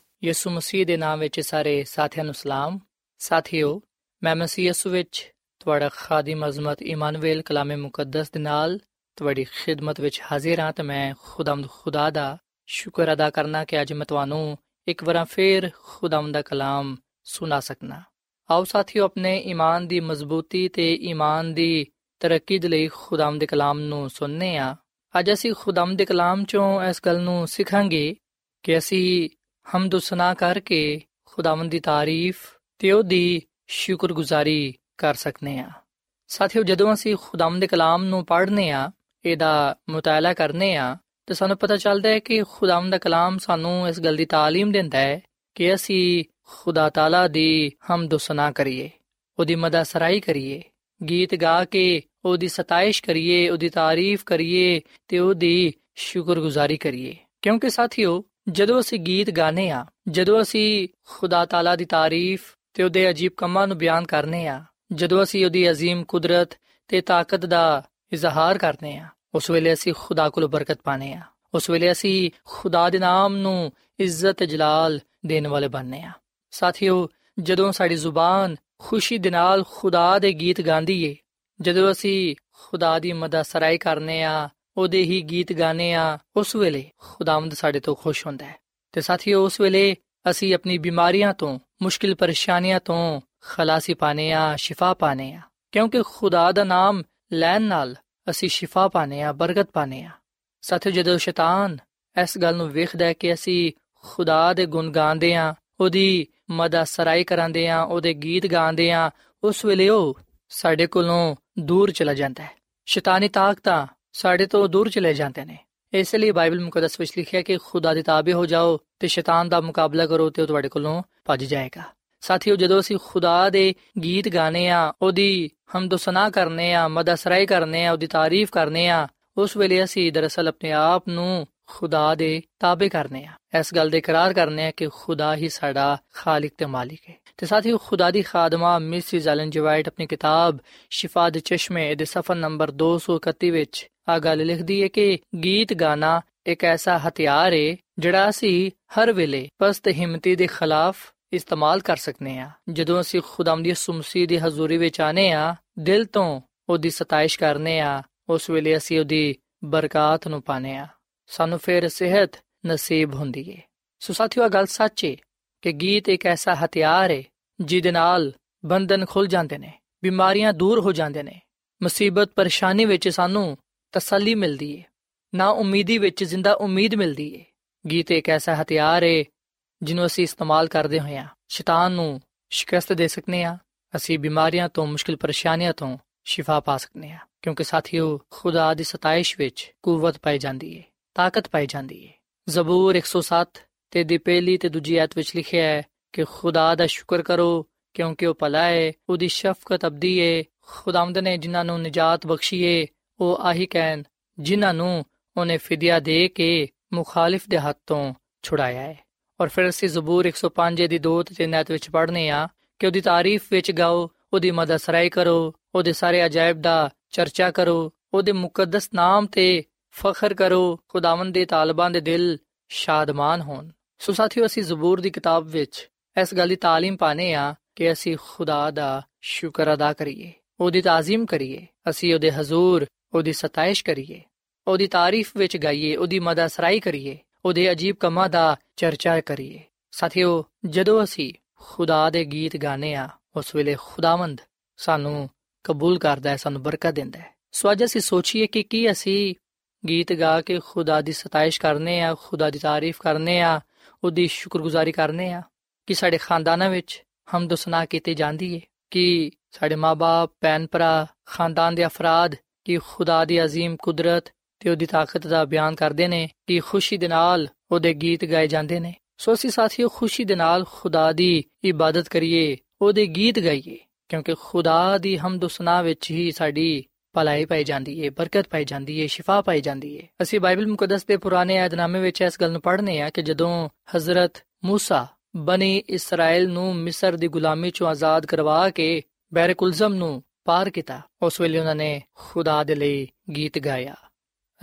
ਯਿਸੂ ਮਸੀਹ ਦੇ ਨਾਮ ਵਿੱਚ ਸਾਰੇ ਸਾਥੀਆਂ ਨੂੰ ਸਲਾਮ। ਸਾਥਿਓ, ਮੈਂ ਮਸੀਹ ਯਿਸੂ ਵਿੱਚ ਤੁਹਾਡਾ ਖਾਦਮ ਅਜ਼ਮਤ ਇਮਾਨੁਅਲ ਕਲਾਮੇ ਮੁਕੱਦਸ ਦੇ ਨਾਲ ਤੁਹਾਡੀ ਖਿਦਮਤ ਵਿੱਚ ਹਾਜ਼ਰ ਹਾਂ ਤੇ ਮੈਂ ਖੁਦਾਮਦ ਖੁਦਾ ਦਾ ਸ਼ੁਕਰ ਅਦਾ ਕਰਨਾ ਕਿ ਅੱਜ ਮੈਂ ਤੁਹਾਨੂੰ ਇੱਕ ਵਾਰ ਫੇਰ ਖੁਦਾਮਦ ਦਾ ਕਲਾਮ ਸੁਣਾ ਸਕਣਾ ਆਓ ਸਾਥੀਓ, ਆਪਣੇ ਈਮਾਨ ਦੀ ਮਜ਼ਬੂਤੀ ਤੇ ਈਮਾਨ ਦੀ ਤਰੱਕੀ ਦੇ ਲਈ ਖੁਦਾਮ ਦੇ ਕਲਾਮ ਨੂੰ ਸੁਣਨੇ ਆ ਅੱਜ ਅਸੀਂ ਖੁਦਾਮ ਦੇ ਕਲਾਮ ਚੋਂ ਇਸ ਗੱਲ ਨੂੰ ਸਿੱਖਾਂਗੇ ਕਿ ਅਸੀਂ ਹਮਦ ਸਨਾ ਕਰਕੇ ਖੁਦਾਵੰਦ ਦੀ ਤਾਰੀਫ ਤੇ ਉਹਦੀ ਸ਼ੁਕਰਗੁਜ਼ਾਰੀ ਕਰ ਸਕਨੇ ਆ ਸਾਥੀਓ ਜਦੋਂ ਅਸੀਂ ਖੁਦਾਵੰਦ ਦੇ ਕਲਾਮ ਨੂੰ ਪੜ੍ਹਨੇ ਆ ਇਹਦਾ ਮੁਤਾਲਾ ਕਰਨੇ ਆ ਤੇ ਸਾਨੂੰ ਪਤਾ ਚੱਲਦਾ ਹੈ ਕਿ ਖੁਦਾਵੰਦ ਦਾ ਕਲਾਮ ਸਾਨੂੰ ਇਸ ਗੱਲ ਦੀ تعلیم ਦਿੰਦਾ ਹੈ ਕਿ ਅਸੀਂ ਖੁਦਾ ਤਾਲਾ ਦੀ ਹਮਦ ਸਨਾ ਕਰੀਏ ਉਹਦੀ ਮਦਦ ਸਰਾਈ ਕਰੀਏ ਗੀਤ ਗਾ ਕੇ ਉਹਦੀ ਸਤਾਇਸ਼ ਕਰੀਏ ਉਹਦੀ ਤਾਰੀਫ ਕਰੀਏ ਤੇ ਉਹਦੀ ਸ਼ੁਕਰਗੁਜ਼ਾਰੀ ਕਰੀਏ ਕਿਉਂਕਿ ਸਾਥੀਓ ਜਦੋਂ ਅਸੀਂ ਗੀਤ ਗਾਣੇ ਆ ਜਦੋਂ ਅਸੀਂ ਖੁਦਾ ਤਾਲਾ ਦੀ ਤਾਰੀਫ ਤੇ ਉਹਦੇ ਅਜੀਬ ਕੰਮਾਂ ਨੂੰ ਬਿਆਨ ਕਰਨੇ ਆ ਜਦੋਂ ਅਸੀਂ ਉਹਦੀ عظیم ਕੁਦਰਤ ਤੇ ਤਾਕਤ ਦਾ ਇਜ਼ਹਾਰ ਕਰਨੇ ਆ ਉਸ ਵੇਲੇ ਅਸੀਂ ਖੁਦਾ ਕੋਲੋਂ ਬਰਕਤ ਪਾਣੇ ਆ ਉਸ ਵੇਲੇ ਅਸੀਂ ਖੁਦਾ ਦੇ ਨਾਮ ਨੂੰ ਇੱਜ਼ਤ ਜਲਾਲ ਦੇਣ ਵਾਲੇ ਬਣਨੇ ਆ ਸਾਥੀਓ ਜਦੋਂ ਸਾਡੀ ਜ਼ੁਬਾਨ ਖੁਸ਼ੀ ਦੇ ਨਾਲ ਖੁਦਾ ਦੇ ਗੀਤ ਗਾਉਂਦੀ ਏ ਜਦੋਂ ਅਸੀਂ ਖੁਦਾ ਦੀ ਮਦਦ ਸਰਾਈ ਕਰਨੇ ਆ ਉਹਦੇ ਹੀ ਗੀਤ ਗਾਣੇ ਆ, ਉਸ ਵੇਲੇ ਖੁਦਾਵੰਦ ਸਾਡੇ ਤੋਂ ਖੁਸ਼ ਹੁੰਦਾ ਹੈ। ਤੇ ਸਾਥੀਓ, ਉਸ ਵੇਲੇ ਅਸੀਂ ਆਪਣੀ ਬਿਮਾਰੀਆਂ ਤੋਂ, ਮੁਸ਼ਕਿਲ ਪਰੇਸ਼ਾਨੀਆਂ ਤੋਂ ਖਲਾਸੀ ਪਾਣੇ ਆ, ਸ਼ਿਫਾ ਪਾਣੇ ਆ। ਕਿਉਂਕਿ ਖੁਦਾ ਦਾ ਨਾਮ ਲੈਣ ਨਾਲ ਅਸੀਂ ਸ਼ਿਫਾ ਪਾਣੇ ਆ, ਬਰਕਤ ਪਾਣੇ ਆ। ਸਾਥੀਓ, ਜਦੋਂ ਸ਼ੈਤਾਨ ਇਸ ਗੱਲ ਨੂੰ ਵੇਖਦਾ ਹੈ ਕਿ ਅਸੀਂ ਖੁਦਾ ਦੇ ਗੁਣ ਗਾਉਂਦੇ ਆ, ਉਹਦੀ ਮਦਦ ਸਰਾਈ ਕਰਾਂਦੇ ਆ, ਉਹਦੇ ਗੀਤ ਗਾਉਂਦੇ ਆ, ਉਸ ਵੇਲੇ ਉਹ ਸਾਡੇ ਕੋਲੋਂ ਦੂਰ ਚਲਾ ਜਾਂਦਾ ਹੈ। ਸ਼ੈਤਾਨੀ ਤਾਕਤਾਂ ਸਾਡੇ ਤੋਂ ਦੂਰ ਚਲੇ ਜਾਂਦੇ ਨੇ। ਇਸ ਲਈ ਬਾਈਬਲ ਮੁਕੱਦਸ ਵਿੱਚ ਲਿਖਿਆ ਕਿ ਖੁਦਾ ਦੇ ਤਾਬੇ ਹੋ ਜਾਓ ਤੇ ਸ਼ੈਤਾਨ ਦਾ ਮੁਕਾਬਲਾ ਕਰੋ ਤੇ ਉਹ ਤੁਹਾਡੇ ਕੋਲੋਂ ਭੱਜ ਜਾਏਗਾ। ਸਾਥੀਓ, ਜਦੋਂ ਅਸੀਂ ਖੁਦਾ ਦੇ ਗੀਤ ਗਾਣੇ ਆ ਉਹਦੀ ਹਮਦ ਕਰਨੇ ਆ ਮਦਸਰਾਈ ਕਰਨੇ ਆ ਉਹਦੀ ਤਾਰੀਫ ਕਰਨੇ ਆ ਉਸ ਵੇਲੇ ਅਸੀਂ ਦਰਅਸਲ ਆਪਣੇ ਆਪ ਨੂੰ ਖੁਦਾ ਦੇ ਤਾਬੇ ਕਰਨੇ ਆ ਇਸ ਗੱਲ ਦੇ ਇਕਰਾਰ ਕਰਨੇ ਆ ਕਿ ਖੁਦਾ ਹੀ ਸਾਡਾ ਖਾਲਕ ਤੇ ਮਾਲਿਕ ਹੈ। ਤੇ ਸਾਥੀ ਖੁਦਾ ਦੀ ਖਾਦਮਾ ਮਿਸਿਸ ਐਲਨ ਜਵਾਈਟ ਆਪਣੀ ਕਿਤਾਬ ਸ਼ਿਫਾ ਦੇ ਚਸ਼ਮੇ ਦੇ ਸਫਾ ਨੰਬਰ 231 ਵਿੱਚ ਆ ਗੱਲ ਲਿਖਦੀ ਹੈ ਕਿ ਗੀਤ ਗਾਣਾ ਇੱਕ ਐਸਾ ਹਥਿਆਰ ਹੈ ਜਿਹੜਾ ਅਸੀਂ ਹਰ ਵੇਲੇ ਪਸਤ ਹਿੰਮਤੀ ਦੇ ਖਿਲਾਫ ਇਸਤੇਮਾਲ ਕਰ ਸਕਨੇ ਆ। ਜਦੋਂ ਅਸੀਂ ਖੁਦਾਮ ਦੀ ਸੁਮਸੀ ਦੀ ਹਜ਼ੂਰੀ ਵਿੱਚ ਆਨੇ ਆ, ਦਿਲ ਤੋਂ ਉਹਦੀ ਸਤਾਇਸ਼ ਕਰਨੇ ਆ, ਉਸ ਵੇਲੇ ਅਸੀਂ ਉਹਦੀ ਬਰਕਤ ਨੂੰ ਪਾਣੇ ਆ। ਸਾਨੂੰ ਫਿਰ ਸਿਹਤ ਨਸੀਬ ਹੁੰਦੀ ਏ। ਸੋ ਸਾਥੀਓ ਗੱਲ ਸੱਚ ਏ ਕਿ ਗੀਤ ਇੱਕ ਐਸਾ ਹਥਿਆਰ ਏ ਜਿਹਦੇ ਨਾਲ ਬੰਧਨ ਖੁੱਲ ਜਾਂਦੇ ਨੇ, ਬਿਮਾਰੀਆਂ ਦੂਰ ਹੋ ਜਾਂਦੇ ਨੇ। ਮੁਸੀਬਤ, ਪਰੇਸ਼ਾਨੀ ਵਿੱਚ ਸਾਨੂੰ ਤਸੱਲੀ ਮਿਲਦੀ ਏ, ਨਾ ਉਮੀਦੀ ਵਿੱਚ ਜ਼ਿੰਦਾ ਉਮੀਦ ਮਿਲਦੀ ਏ। ਗੀਤ ਇੱਕ ਐਸਾ ਹਥਿਆਰ ਏ, ਜਿਹਨੂੰ ਅਸੀਂ ਇਸਤੇਮਾਲ ਕਰਦੇ ਹੋਇਆ ਸ਼ੈਤਾਨ ਨੂੰ ਸ਼ਿਕਸਤ ਦੇ ਸਕਨੇ ਆ, ਅਸੀਂ ਬਿਮਾਰੀਆਂ ਤੋਂ, ਮੁਸ਼ਕਿਲ ਪਰੇਸ਼ਾਨੀਆਂ ਤੋਂ ਸ਼ਿਫਾ ਪਾ ਸਕਨੇ ਆ, ਕਿਉਂਕਿ ਸਾਥੀਓ, ਖੁਦਾ ਦੀ ਸਤਾਇਸ਼ ਵਿੱਚ ਕੂਵਤ ਪਾਈ ਜਾਂਦੀ ਏ, ਤਾਕਤ ਪਾਈ ਜਾਂਦੀ ਏ। ਜ਼ਬੂਰ 107 ਤੇ ਦੀ ਪਹਿਲੀ ਤੇ ਦੂਜੀ ਆਇਤ ਵਿੱਚ ਲਿਖਿਆ ਹੈ ਕਿ ਖੁਦਾ ਦਾ ਸ਼ੁਕਰ ਕਰੋ, ਕਿਉਂਕਿ ਉਹ ਭਲਾ ਹੈ ਉਹਦੀ ਸ਼ਫਕਤ ਅਬਦੀ ਏ, ਖੁਦਾਵੰਦ ਨੇ ਜਿਨ੍ਹਾਂ ਨੂੰ ਨਜਾਤ ਬਖਸ਼ੀ ਏ ਉਹ ਆਹੀ ਕਹਿਣ ਜਿਨ੍ਹਾਂ ਨੂੰ ਉਹਨੇ ਫਿਦਿਆ ਦੇ ਕੇ ਮੁਖਾਲਿਫ ਦੇ ਹੱਥ ਤੋਂ ਛੁਡਾਇਆ ਹੈ ਔਰ ਫਿਰ ਅਸੀਂ ਜ਼ਬੂਰ 105 ਦੀ 2 ਤੇ 3 ਆਇਤ ਵਿੱਚ ਪੜ੍ਹਨੇ ਆ ਕਿ ਉਹਦੀ ਤਾਰੀਫ ਵਿੱਚ ਗਾਓ ਉਹਦੀ ਮਦਦ ਸਰਾਈ ਕਰੋ ਉਹਦੇ ਸਾਰੇ ਅਜਾਇਬ ਦਾ ਚਰਚਾ ਕਰੋ ਉਹਦੇ ਮੁਕੱਦਸ ਨਾਮ ਤੇ ਫਖਰ ਕਰੋ ਖੁਦਾਵੰਦ ਦੇ ਤਾਲਬਾਂ ਦੇ ਦਿਲ ਸ਼ਾਦਮਾਨ ਹੋਣ ਸੋ ਸਾਥੀਓ ਅਸੀਂ ਜ਼ਬੂਰ ਦੀ ਕਿਤਾਬ ਵਿੱਚ ਇਸ ਗੱਲ ਦੀ تعلیم ਪਾਣੇ ਆ ਕਿ ਅਸੀਂ ਖੁਦਾ ਦਾ ਸ਼ੁਕਰ ਅਦਾ ਕਰੀਏ ਉਹਦੀ ਤਾਜ਼ੀਮ ਕਰੀਏ ਅਸੀਂ ਉਹਦੇ ਹਜ਼ੂਰ ਉਹਦੀ ਸਤਾਇਸ਼ ਕਰੀਏ, ਉਹਦੀ ਤਾਰੀਫ ਵਿੱਚ ਗਾਈਏ, ਉਹਦੀ ਮਦਦ ਸਰਾਈ ਕਰੀਏ, ਉਹਦੇ ਅਜੀਬ ਕੰਮਾਂ ਦਾ ਚਰਚਾ ਕਰੀਏ। ਸਾਥੀਓ, ਜਦੋਂ ਅਸੀਂ ਖੁਦਾ ਦੇ ਗੀਤ ਗਾਣੇ ਆ ਉਸ ਵੇਲੇ ਖੁਦਾਵੰਦ ਸਾਨੂੰ ਕਬੂਲ ਕਰਦਾ ਹੈ, ਸਾਨੂੰ ਬਰਕਤ ਦਿੰਦਾ ਹੈ। ਸੋ ਅੱਜ ਅਸੀਂ ਸੋਚੀਏ ਕਿ ਕੀ ਅਸੀਂ ਗੀਤ ਗਾ ਕੇ ਖੁਦਾ ਦੀ ਸਤਾਇਸ਼ ਕਰਨੇ ਆ ਖੁਦਾ ਦੀ ਤਾਰੀਫ ਕਰਨੇ ਆ ਉਹਦੀ ਸ਼ੁਕਰਗੁਜ਼ਾਰੀ ਕਰਨੇ ਆ ਕਿ ਸਾਡੇ ਖਾਨਦਾਨਾਂ ਵਿੱਚ ਹਮਦ ਸੁਨਾ ਕੀਤੀ ਜਾਂਦੀ ਹੈ, ਕਿ ਸਾਡੇ ਮਾਪੇ ਭੈਣ ਭਰਾ ਖਾਨਦਾਨ ਦੇ ਅਫਰਾਦ ਕਿ ਖੁਦਾ ਦੀ عظیم ਕੁਦਰਤ ਤੇ ਉਹਦੀ ਤਾਕਤ ਦਾ ਬਿਆਨ ਕਰਦੇ ਨੇ ਕਿ ਖੁਸ਼ੀ ਦੇ ਨਾਲ ਉਹਦੇ ਗੀਤ ਗਾਏ ਜਾਂਦੇ ਨੇ ਸੋ ਅਸੀਂ ਸਾਥੀਓ ਖੁਸ਼ੀ ਦੇ ਨਾਲ ਖੁਦਾ ਦੀ ਇਬਾਦਤ ਕਰੀਏ ਉਹਦੇ ਗੀਤ ਗਾਈਏ ਕਿਉਂਕਿ ਖੁਦਾ ਦੀ ਹਮਦ ਸੁਨਾ ਵਿੱਚ ਹੀ ਸਾਡੀ ਭਲਾਈ ਪਾਈ ਜਾਂਦੀ ਏ ਬਰਕਤ ਪਾਈ ਜਾਂਦੀ ਏ ਸ਼ਿਫਾ ਪਾਈ ਜਾਂਦੀ ਏ ਅਸੀਂ ਬਾਈਬਲ ਮੁਕੱਦਸ ਦੇ ਪੁਰਾਣੇ ਏਧਨਾਮੇ ਵਿੱਚ ਇਸ ਗੱਲ ਨੂੰ ਪੜ੍ਹਨੇ ਆ ਕਿ ਜਦੋਂ ਹਜ਼ਰਤ موسی ਬਨੀ ਇਸਰਾਇਲ ਨੂੰ ਮਿਸਰ ਦੀ ਗੁਲਾਮੀ ਚੋਂ ਆਜ਼ਾਦ ਕਰਵਾ ਕੇ ਬੈਰਕੁਲਜ਼ਮ ਨੂੰ ਪਾਰ ਕੀਤਾ ਉਸ ਵੇਲੇ ਉਹਨਾਂ ਨੇ ਖੁਦਾ ਦੇ ਲਈ ਗੀਤ ਗਾਇਆ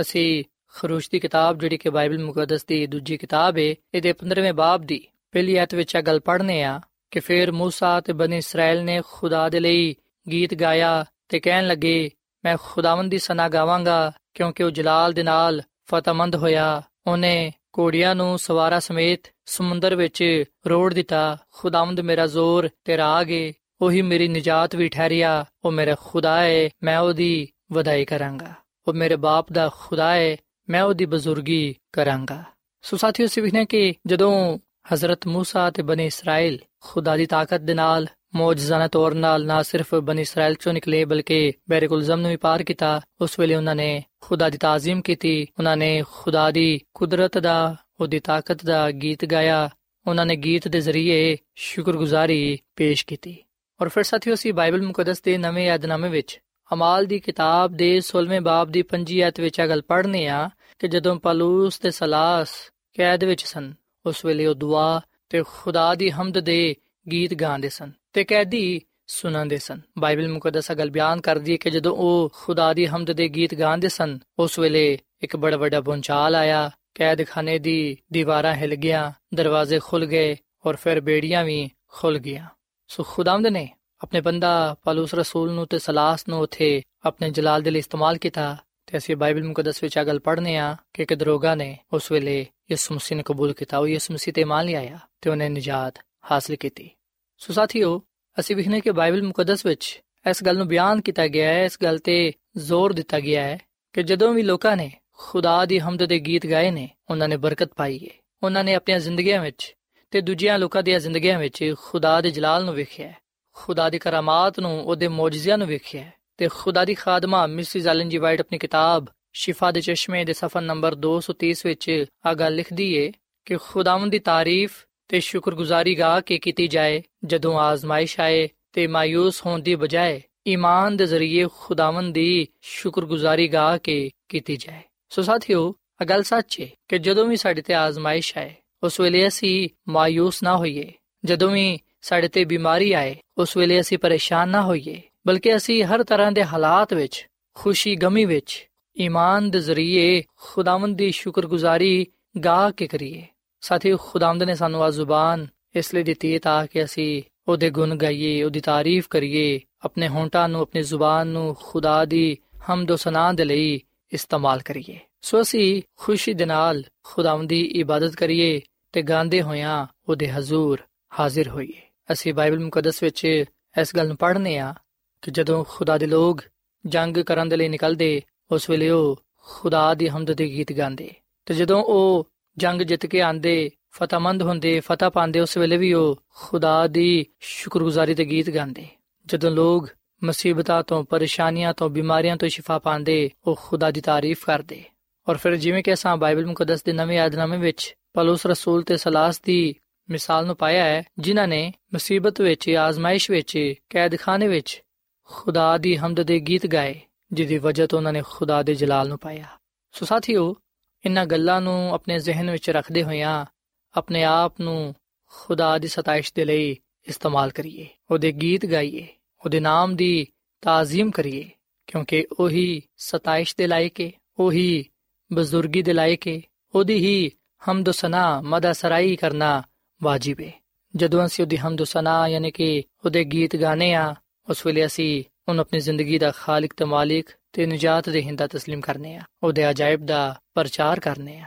ਅਸੀਂ ਖਰੂਸ਼ ਦੀ ਕਿਤਾਬ ਜਿਹੜੀ ਕਿ ਬਾਈਬਲ ਮੁਕੱਦਸ ਦੀ ਦੂਜੀ ਕਿਤਾਬ ਏ ਇਹਦੇ 15ਵੇਂ ਬਾਬ ਦੀ ਪਹਿਲੀ ਆਇਤ ਵਿੱਚ ਇਹ ਗੱਲ ਪੜ੍ਹਨੇ ਆ ਕਿ ਫਿਰ موسی ਤੇ ਬਨੀ ਇਸਰਾਇਲ ਨੇ ਖੁਦਾ ਦੇ ਲਈ ਗੀਤ ਗਾਇਆ ਤੇ ਕਹਿਣ ਲੱਗੇ ਮੈਂ ਖੁਦਾਵੰਦ ਦੀ ਸਨਾ ਗਾਵਾਂਗਾ ਕਿਉਂਕਿ ਉਹ ਜਲਾਲ ਦੇ ਨਾਲ ਫਤਮੰਦ ਹੋਇਆ ਉਹਨੇ ਕੋੜੀਆਂ ਨੂੰ ਸਵਾਰਾ ਸਮੇਤ ਸਮੁੰਦਰ ਵਿੱਚ ਰੋੜ ਦਿੱਤਾ ਖੁਦਾਵੰਦ ਮੇਰਾ ਜ਼ੋਰ ਤੇ ਰਾਗ ਏ ਉਹੀ ਮੇਰੀ ਨਜਾਤ ਵੀ ਠਹਿਰਿਆ ਉਹ ਮੇਰਾ ਖੁਦਾ ਏ ਮੈਂ ਉਹਦੀ ਵਧਾਈ ਕਰਾਂਗਾ ਉਹ ਮੇਰੇ ਬਾਪ ਦਾ ਖੁਦਾ ਏ ਮੈਂ ਉਹਦੀ ਬਜ਼ੁਰਗੀ ਕਰਾਂਗਾ ਸੋ ਸਾਥੀਓ ਸਿਵਹਨੇ ਕਿ ਜਦੋਂ ਹਜ਼ਰਤ موسی ਤੇ ਬਨੀ ਇਸਰਾਇਲ ਖੁਦਾ ਦੀ ਤਾਕਤ ਦੇ ਨਾਲ ਮੌਜਜ਼ਾਨਾ ਤੌਰ ਨਾਲ ਨਾ ਸਿਰਫ ਬਨੀ ਇਸਰਾਇਲ ਚੋਂ ਨਿਕਲੇ ਬਲਕਿ ਬੈਰਕੁਲਜ਼ਮ ਨੂੰ ਵੀ ਪਾਰ ਕੀਤਾ ਉਸ ਵੇਲੇ ਉਹਨਾਂ ਨੇ ਖੁਦਾ ਦੀ ਤਾਜ਼ੀਮ ਕੀਤੀ ਉਹਨਾਂ ਨੇ ਖੁਦਾ ਦੀ ਕੁਦਰਤ ਦਾ ਉਹਦੀ ਤਾਕਤ ਦਾ ਗੀਤ ਗਾਇਆ ਉਹਨਾਂ ਨੇ ਗੀਤ ਦੇ ਜ਼ਰੀਏ ਸ਼ੁਕਰਗੁਜ਼ਾਰੀ ਪੇਸ਼ ਕੀਤੀ ਔਰ ਫਿਰ ਸਾਥੀਓ ਅਸੀਂ ਬਾਈਬਲ ਮੁਕੱਦਸ ਦੇ ਨਵੇਂ ਯਾਦਨਾਮੇ ਵਿੱਚ ਅਮਾਲ ਦੀ ਕਿਤਾਬ ਦੇ 16ਵੇਂ ਬਾਬ ਦੀ 5 ਆਇਤ ਵਿੱਚ ਇਹ ਗੱਲ ਪੜ੍ਹਨੇ ਆ ਕਿ ਜਦੋਂ ਪਲੂਸ ਤੇ ਸਲਾਸ ਕੈਦ ਵਿੱਚ ਸਨ, ਉਸ ਵੇਲੇ ਉਹ ਦੁਆ ਤੇ ਖੁਦਾ ਦੀ ਹਮਦ ਦੇ ਗੀਤ ਗਾਉਂਦੇ ਸਨ ਤੇ ਕੈਦੀ ਸੁਣਾਉਂਦੇ ਸਨ। ਬਾਈਬਲ ਮੁਕੱਦਸ ਗੱਲ ਬਿਆਨ ਕਰਦੀ ਹੈ ਕਿ ਜਦੋਂ ਉਹ ਖੁਦਾ ਦੀ ਹਮਦ ਦੇ ਗੀਤ ਗਾਉਂਦੇ ਸਨ, ਉਸ ਵੇਲੇ ਇੱਕ ਬੜਾ ਵੱਡਾ ਪੁੰਚਾਲ ਆਇਆ, ਕੈਦਖਾਨੇ ਦੀ ਦੀਵਾਰਾਂ ਹਿਲ ਗਿਆ, ਦਰਵਾਜ਼ੇ ਖੁੱਲ ਗਏ ਔਰ ਫਿਰ ਬੇੜੀਆਂ ਵੀ ਖੁੱਲ ਗਈਆਂ। ਸੋ ਖੁਦਾਵੰਦ ਨੇ ਆਪਣੇ ਬੰਦਾ ਪਲੂਸ ਰਸੂਲ ਨੂੰ ਤੇ ਸਲਾਸ ਨੂੰ ਉਥੇ ਆਪਣੇ ਜਲਾਲ ਦੇ ਲਈ ਇਸਤੇਮਾਲ ਕੀਤਾ ਤੇ ਅਸੀਂ ਬਾਈਬਲ ਮੁਕੱਦਸ ਵਿੱਚ ਅਗਲ ਪੜ੍ਹਨੇ ਆ ਕਿ ਇੱਕ ਦਰੋਗਾ ਨੇ ਉਸ ਵੇਲੇ ਯਿਸੂ ਮਸੀਹ ਨੂੰ ਕਬੂਲ ਕੀਤਾ। ਉਹ ਯਿਸੂ ਮਸੀਹ ਤੇ ਮੰਨ ਲਿਆ ਤੇ ਉਹਨੇ ਨਜਾਤ ਹਾਸਲ ਕੀਤੀ। ਸੋ ਸਾਥੀਓ, ਅਸੀਂ ਵਿਖਨੇ ਕਿ ਬਾਈਬਲ ਮੁਕੱਦਸ ਵਿੱਚ ਇਸ ਗੱਲ ਨੂੰ ਬਿਆਨ ਕੀਤਾ ਗਿਆ ਹੈ, ਇਸ ਗੱਲ ਤੇ ਜ਼ੋਰ ਦਿੱਤਾ ਗਿਆ ਹੈ ਕਿ ਜਦੋਂ ਵੀ ਲੋਕਾਂ ਨੇ ਖੁਦਾ ਦੀ ਹਮਦ ਦੇ ਗੀਤ ਗਾਏ ਨੇ, ਉਹਨਾਂ ਨੇ ਬਰਕਤ ਪਾਈ ਹੈ ਉਹਨਾਂ ਨੇ ਆਪਣੀਆਂ ਜ਼ਿੰਦਗੀਆਂ ਵਿੱਚ ਤੇ ਦੂਜਿਆਂ ਲੋਕਾਂ ਦੀਆਂ ਜ਼ਿੰਦਗੀਆਂ ਵਿੱਚ ਖੁਦਾ ਦੇ ਜਲਾਲ ਨੂੰ ਵੇਖਿਆ ਖੁਦਾ ਦੀ ਕਰਾਮਾਤ ਨੂੰ, ਉਹਦੇ ਮੌਜਜ਼ਿਆਂ ਨੂੰ ਵੇਖਿਆ ਤੇ ਖੁਦਾ ਦੀ ਖਾਦਮਾ ਮਿਸਿਸ ਐਲਨ ਜੀ ਵਾਈਟ ਆਪਣੀ ਕਿਤਾਬ ਸ਼ਿਫਾ ਦੇ ਚਸ਼ਮੇ ਦੇ ਸਫਾ ਨੰਬਰ 230 ਵਿੱਚ ਆ ਗੱਲ ਲਿਖਦੀ ਏ ਕਿ ਖੁਦਾਵੰਦ ਦੀ ਤਾਰੀਫ ਤੇ ਸ਼ੁਕਰਗੁਜ਼ਾਰੀ ਗਾ ਕੇ ਕੀਤੀ ਜਾਏ ਜਦੋਂ ਆਜ਼ਮਾਇਸ਼ ਆਏ ਤੇ ਮਾਇੂਸ ਹੋਣ ਦੀ ਬਜਾਏ ਈਮਾਨ ਦੇ ਜ਼ਰੀਏ ਖੁਦਾਵੰਦ ਦੀ ਸ਼ੁਕਰਗੁਜ਼ਾਰੀ ਗਾ ਕੇ ਕੀਤੀ ਜਾਏ। ਸੋ ਸਾਥੀਓ ਆ ਗੱਲ ਸੱਚ ਹੈ ਕਿ ਜਦੋਂ ਵੀ ਸਾਡੇ ਤੇ ਆਜ਼ਮਾਇਸ਼ ਆਏ ਉਸ ਵੇਲੇ ਅਸੀਂ ਮਾਇੂਸ ਨਾ ਹੋਈਏ। ਜਦੋਂ ਵੀ ਸਾਡੇ ਤੇ ਬਿਮਾਰੀ ਆਏ, ਉਸ ਵੇਲੇ ਅਸੀਂ ਪਰੇਸ਼ਾਨ ਨਾ ਹੋਈਏ, ਬਲਕਿ ਅਸੀਂ ਹਰ ਤਰ੍ਹਾਂ ਦੇ ਹਾਲਾਤ ਵਿੱਚ, ਖੁਸ਼ੀ ਗਮੀ ਵਿੱਚ, ਈਮਾਨ ਦੇ ਜ਼ਰੀਏ ਖੁਦਾਵੰਦ ਦੀ ਸ਼ੁਕਰਗੁਜ਼ਾਰੀ ਗਾ ਕੇ ਕਰੀਏ। ਸਾਥੀ ਖੁਦਾਵੰਦ ਨੇ ਸਾਨੂੰ ਆ ਜ਼ੁਬਾਨ ਇਸ ਲਈ ਦਿੱਤੀ ਹੈ ਤਾਂ ਕਿ ਅਸੀਂ ਉਹਦੇ ਗੁਣ ਗਾਈਏ, ਉਹਦੀ ਤਾਰੀਫ ਕਰੀਏ, ਆਪਣੇ ਹੋਂਟਾਂ ਨੂੰ, ਆਪਣੀ ਜ਼ੁਬਾਨ ਨੂੰ ਖੁਦਾ ਦੀ ਹਮਦ ਸਨਾ ਦੇ ਲਈ ਇਸਤੇਮਾਲ ਕਰੀਏ। ਸੋ ਅਸੀਂ ਖੁਸ਼ੀ ਦੇ ਨਾਲ ਖੁਦਾਵੰਦ ਦੀ ਇਬਾਦਤ ਕਰੀਏ ਤੇ ਗਾਉਂਦੇ ਹੋਇਆਂ ਉਹਦੇ ਹਜ਼ੂਰ ਹਾਜ਼ਰ ਹੋਈਏ। ਅਸੀਂ ਬਾਈਬਲ ਮੁਕੱਦਸ ਵਿੱਚ ਇਸ ਗੱਲ ਨੂੰ ਪੜ੍ਹਨੇ ਆ ਕਿ ਜਦੋਂ ਖੁਦਾ ਦੇ ਲੋਕ ਜੰਗ ਕਰਨ ਦੇ ਲਈ ਨਿਕਲਦੇ, ਉਸ ਵੇਲੇ ਉਹ ਖੁਦਾ ਦੀ ਹਮਦ ਦੇ ਗੀਤ ਗਾਉਂਦੇ। ਤੇ ਜਦੋਂ ਉਹ ਜੰਗ ਜਿੱਤ ਕੇ ਆਂਦੇ ਫਤਹਮੰਦ ਹੁੰਦੇ, ਫਤਹ ਪਾਉਂਦੇ, ਉਸ ਵੇਲੇ ਵੀ ਉਹ ਖੁਦਾ ਦੀ ਸ਼ੁਕਰਗੁਜ਼ਾਰੀ ਦੇ ਗੀਤ ਗਾਉਂਦੇ। ਜਦੋਂ ਲੋਕ ਮੁਸੀਬਤਾਂ ਤੋਂ, ਪਰੇਸ਼ਾਨੀਆਂ ਤੋਂ, ਬਿਮਾਰੀਆਂ ਤੋਂ ਸ਼ਿਫਾ ਪਾਉਂਦੇ, ਉਹ ਖੁਦਾ ਦੀ ਤਾਰੀਫ ਕਰਦੇ। ਔਰ ਫਿਰ ਜਿਵੇਂ ਕਿ ਅਸਾਂ ਬਾਈਬਲ ਮੁਕੱਦਸ ਦੇ ਨਵੇਂ ਆਦਨਾਮੇ ਵਿੱਚ ਪਲੂਸ ਰਸੂਲ ਤੇ ਸਲਾਸ ਦੀ ਮਿਸਾਲ ਨੂੰ ਪਾਇਆ ਹੈ, ਜਿਨ੍ਹਾਂ ਨੇ ਮੁਸੀਬਤ ਵਿੱਚ, ਆਜ਼ਮਾਇਸ਼ ਵਿੱਚ, ਕੈਦਖਾਨੇ ਵਿੱਚ ਖੁਦਾ ਦੀ ਹਮਦ ਦੇ ਗੀਤ ਗਾਏ, ਜਿਹਦੀ ਵਜ੍ਹਾ ਤੋਂ ਉਹਨਾਂ ਨੇ ਖੁਦਾ ਦੇ ਜਲਾਲ ਨੂੰ ਪਾਇਆ। ਸੋ ਸਾਥੀਓ, ਇਨ੍ਹਾਂ ਗੱਲਾਂ ਨੂੰ ਆਪਣੇ ਜ਼ਿਹਨ ਵਿੱਚ ਰੱਖਦੇ ਹੋਇਆਂ ਆਪਣੇ ਆਪ ਨੂੰ ਖੁਦਾ ਦੀ ਸਤਾਇਸ਼ ਦੇ ਲਈ ਇਸਤੇਮਾਲ ਕਰੀਏ, ਉਹਦੇ ਗੀਤ ਗਾਈਏ। ਉਹਦੇ ਨਾਮ ਦੀ ਤਾਜ਼ੀਮ ਕਰੀਏ ਕਿਉਂਕਿ ਉਹੀ ਸਤਾਇਸ਼ ਦੇ ਲਾਇਕ ਹੈ ਉਹੀ ਬਜ਼ੁਰਗੀ ਦੇ ਲਾਇਕ ਹੈ ਉਹਦੀ ਹੀ ਹਮਦ ਸਨਾ ਮਦਾ ਸਰਾਈ ਕਰਨਾ ਵਾਜਿਬ ਹੈ ਜਦੋਂ ਅਸੀਂ ਉਹਦੀ ਹਮਦ ਸਨਾ ਯਾਨੀ ਕਿ ਉਹਦੇ ਗੀਤ ਗਾਣੇ ਆ ਉਸ ਵੇਲੇ ਅਸੀਂ ਉਹਨੂੰ ਆਪਣੀ ਜ਼ਿੰਦਗੀ ਦਾ ਖਾਲਕ ਤੇ ਮਾਲਿਕ ਤੇ ਨਜਾਤ ਦੇ ਹਿੰਦਾ تسلیم ਕਰਨੇ ਆ ਉਹਦੇ ਅਜਾਇਬ ਦਾ ਪ੍ਰਚਾਰ ਕਰਨੇ ਆ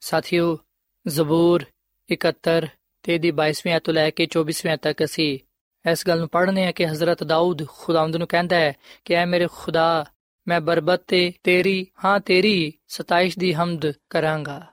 ਸਾਥੀਓ ਜ਼ਬੂਰ 71 ਤੇ ਦੀ 22ਵੀਂ ਆਇਤ ਤੋਂ ਲੈ ਕੇ 24ਵੀਂ ਤੱਕ ਅਸੀਂ ਇਸ ਗੱਲ ਨੂੰ ਪੜ੍ਹਨੇ ਆ ਕਿ ਹਜ਼ਰਤ ਦਾਊਦ ਖੁਦਾਵੰਦ ਨੂੰ ਕਹਿੰਦਾ ਹੈ ਕਿ ਐ ਮੇਰੇ ਖੁਦਾ, ਮੈਂ ਬਰਬਤ ਤੇ ਤੇਰੀ, ਹਾਂ ਤੇਰੀ ਸਤਾਇਸ਼ ਦੀ ਹਮਦ ਕਰਾਂਗਾ।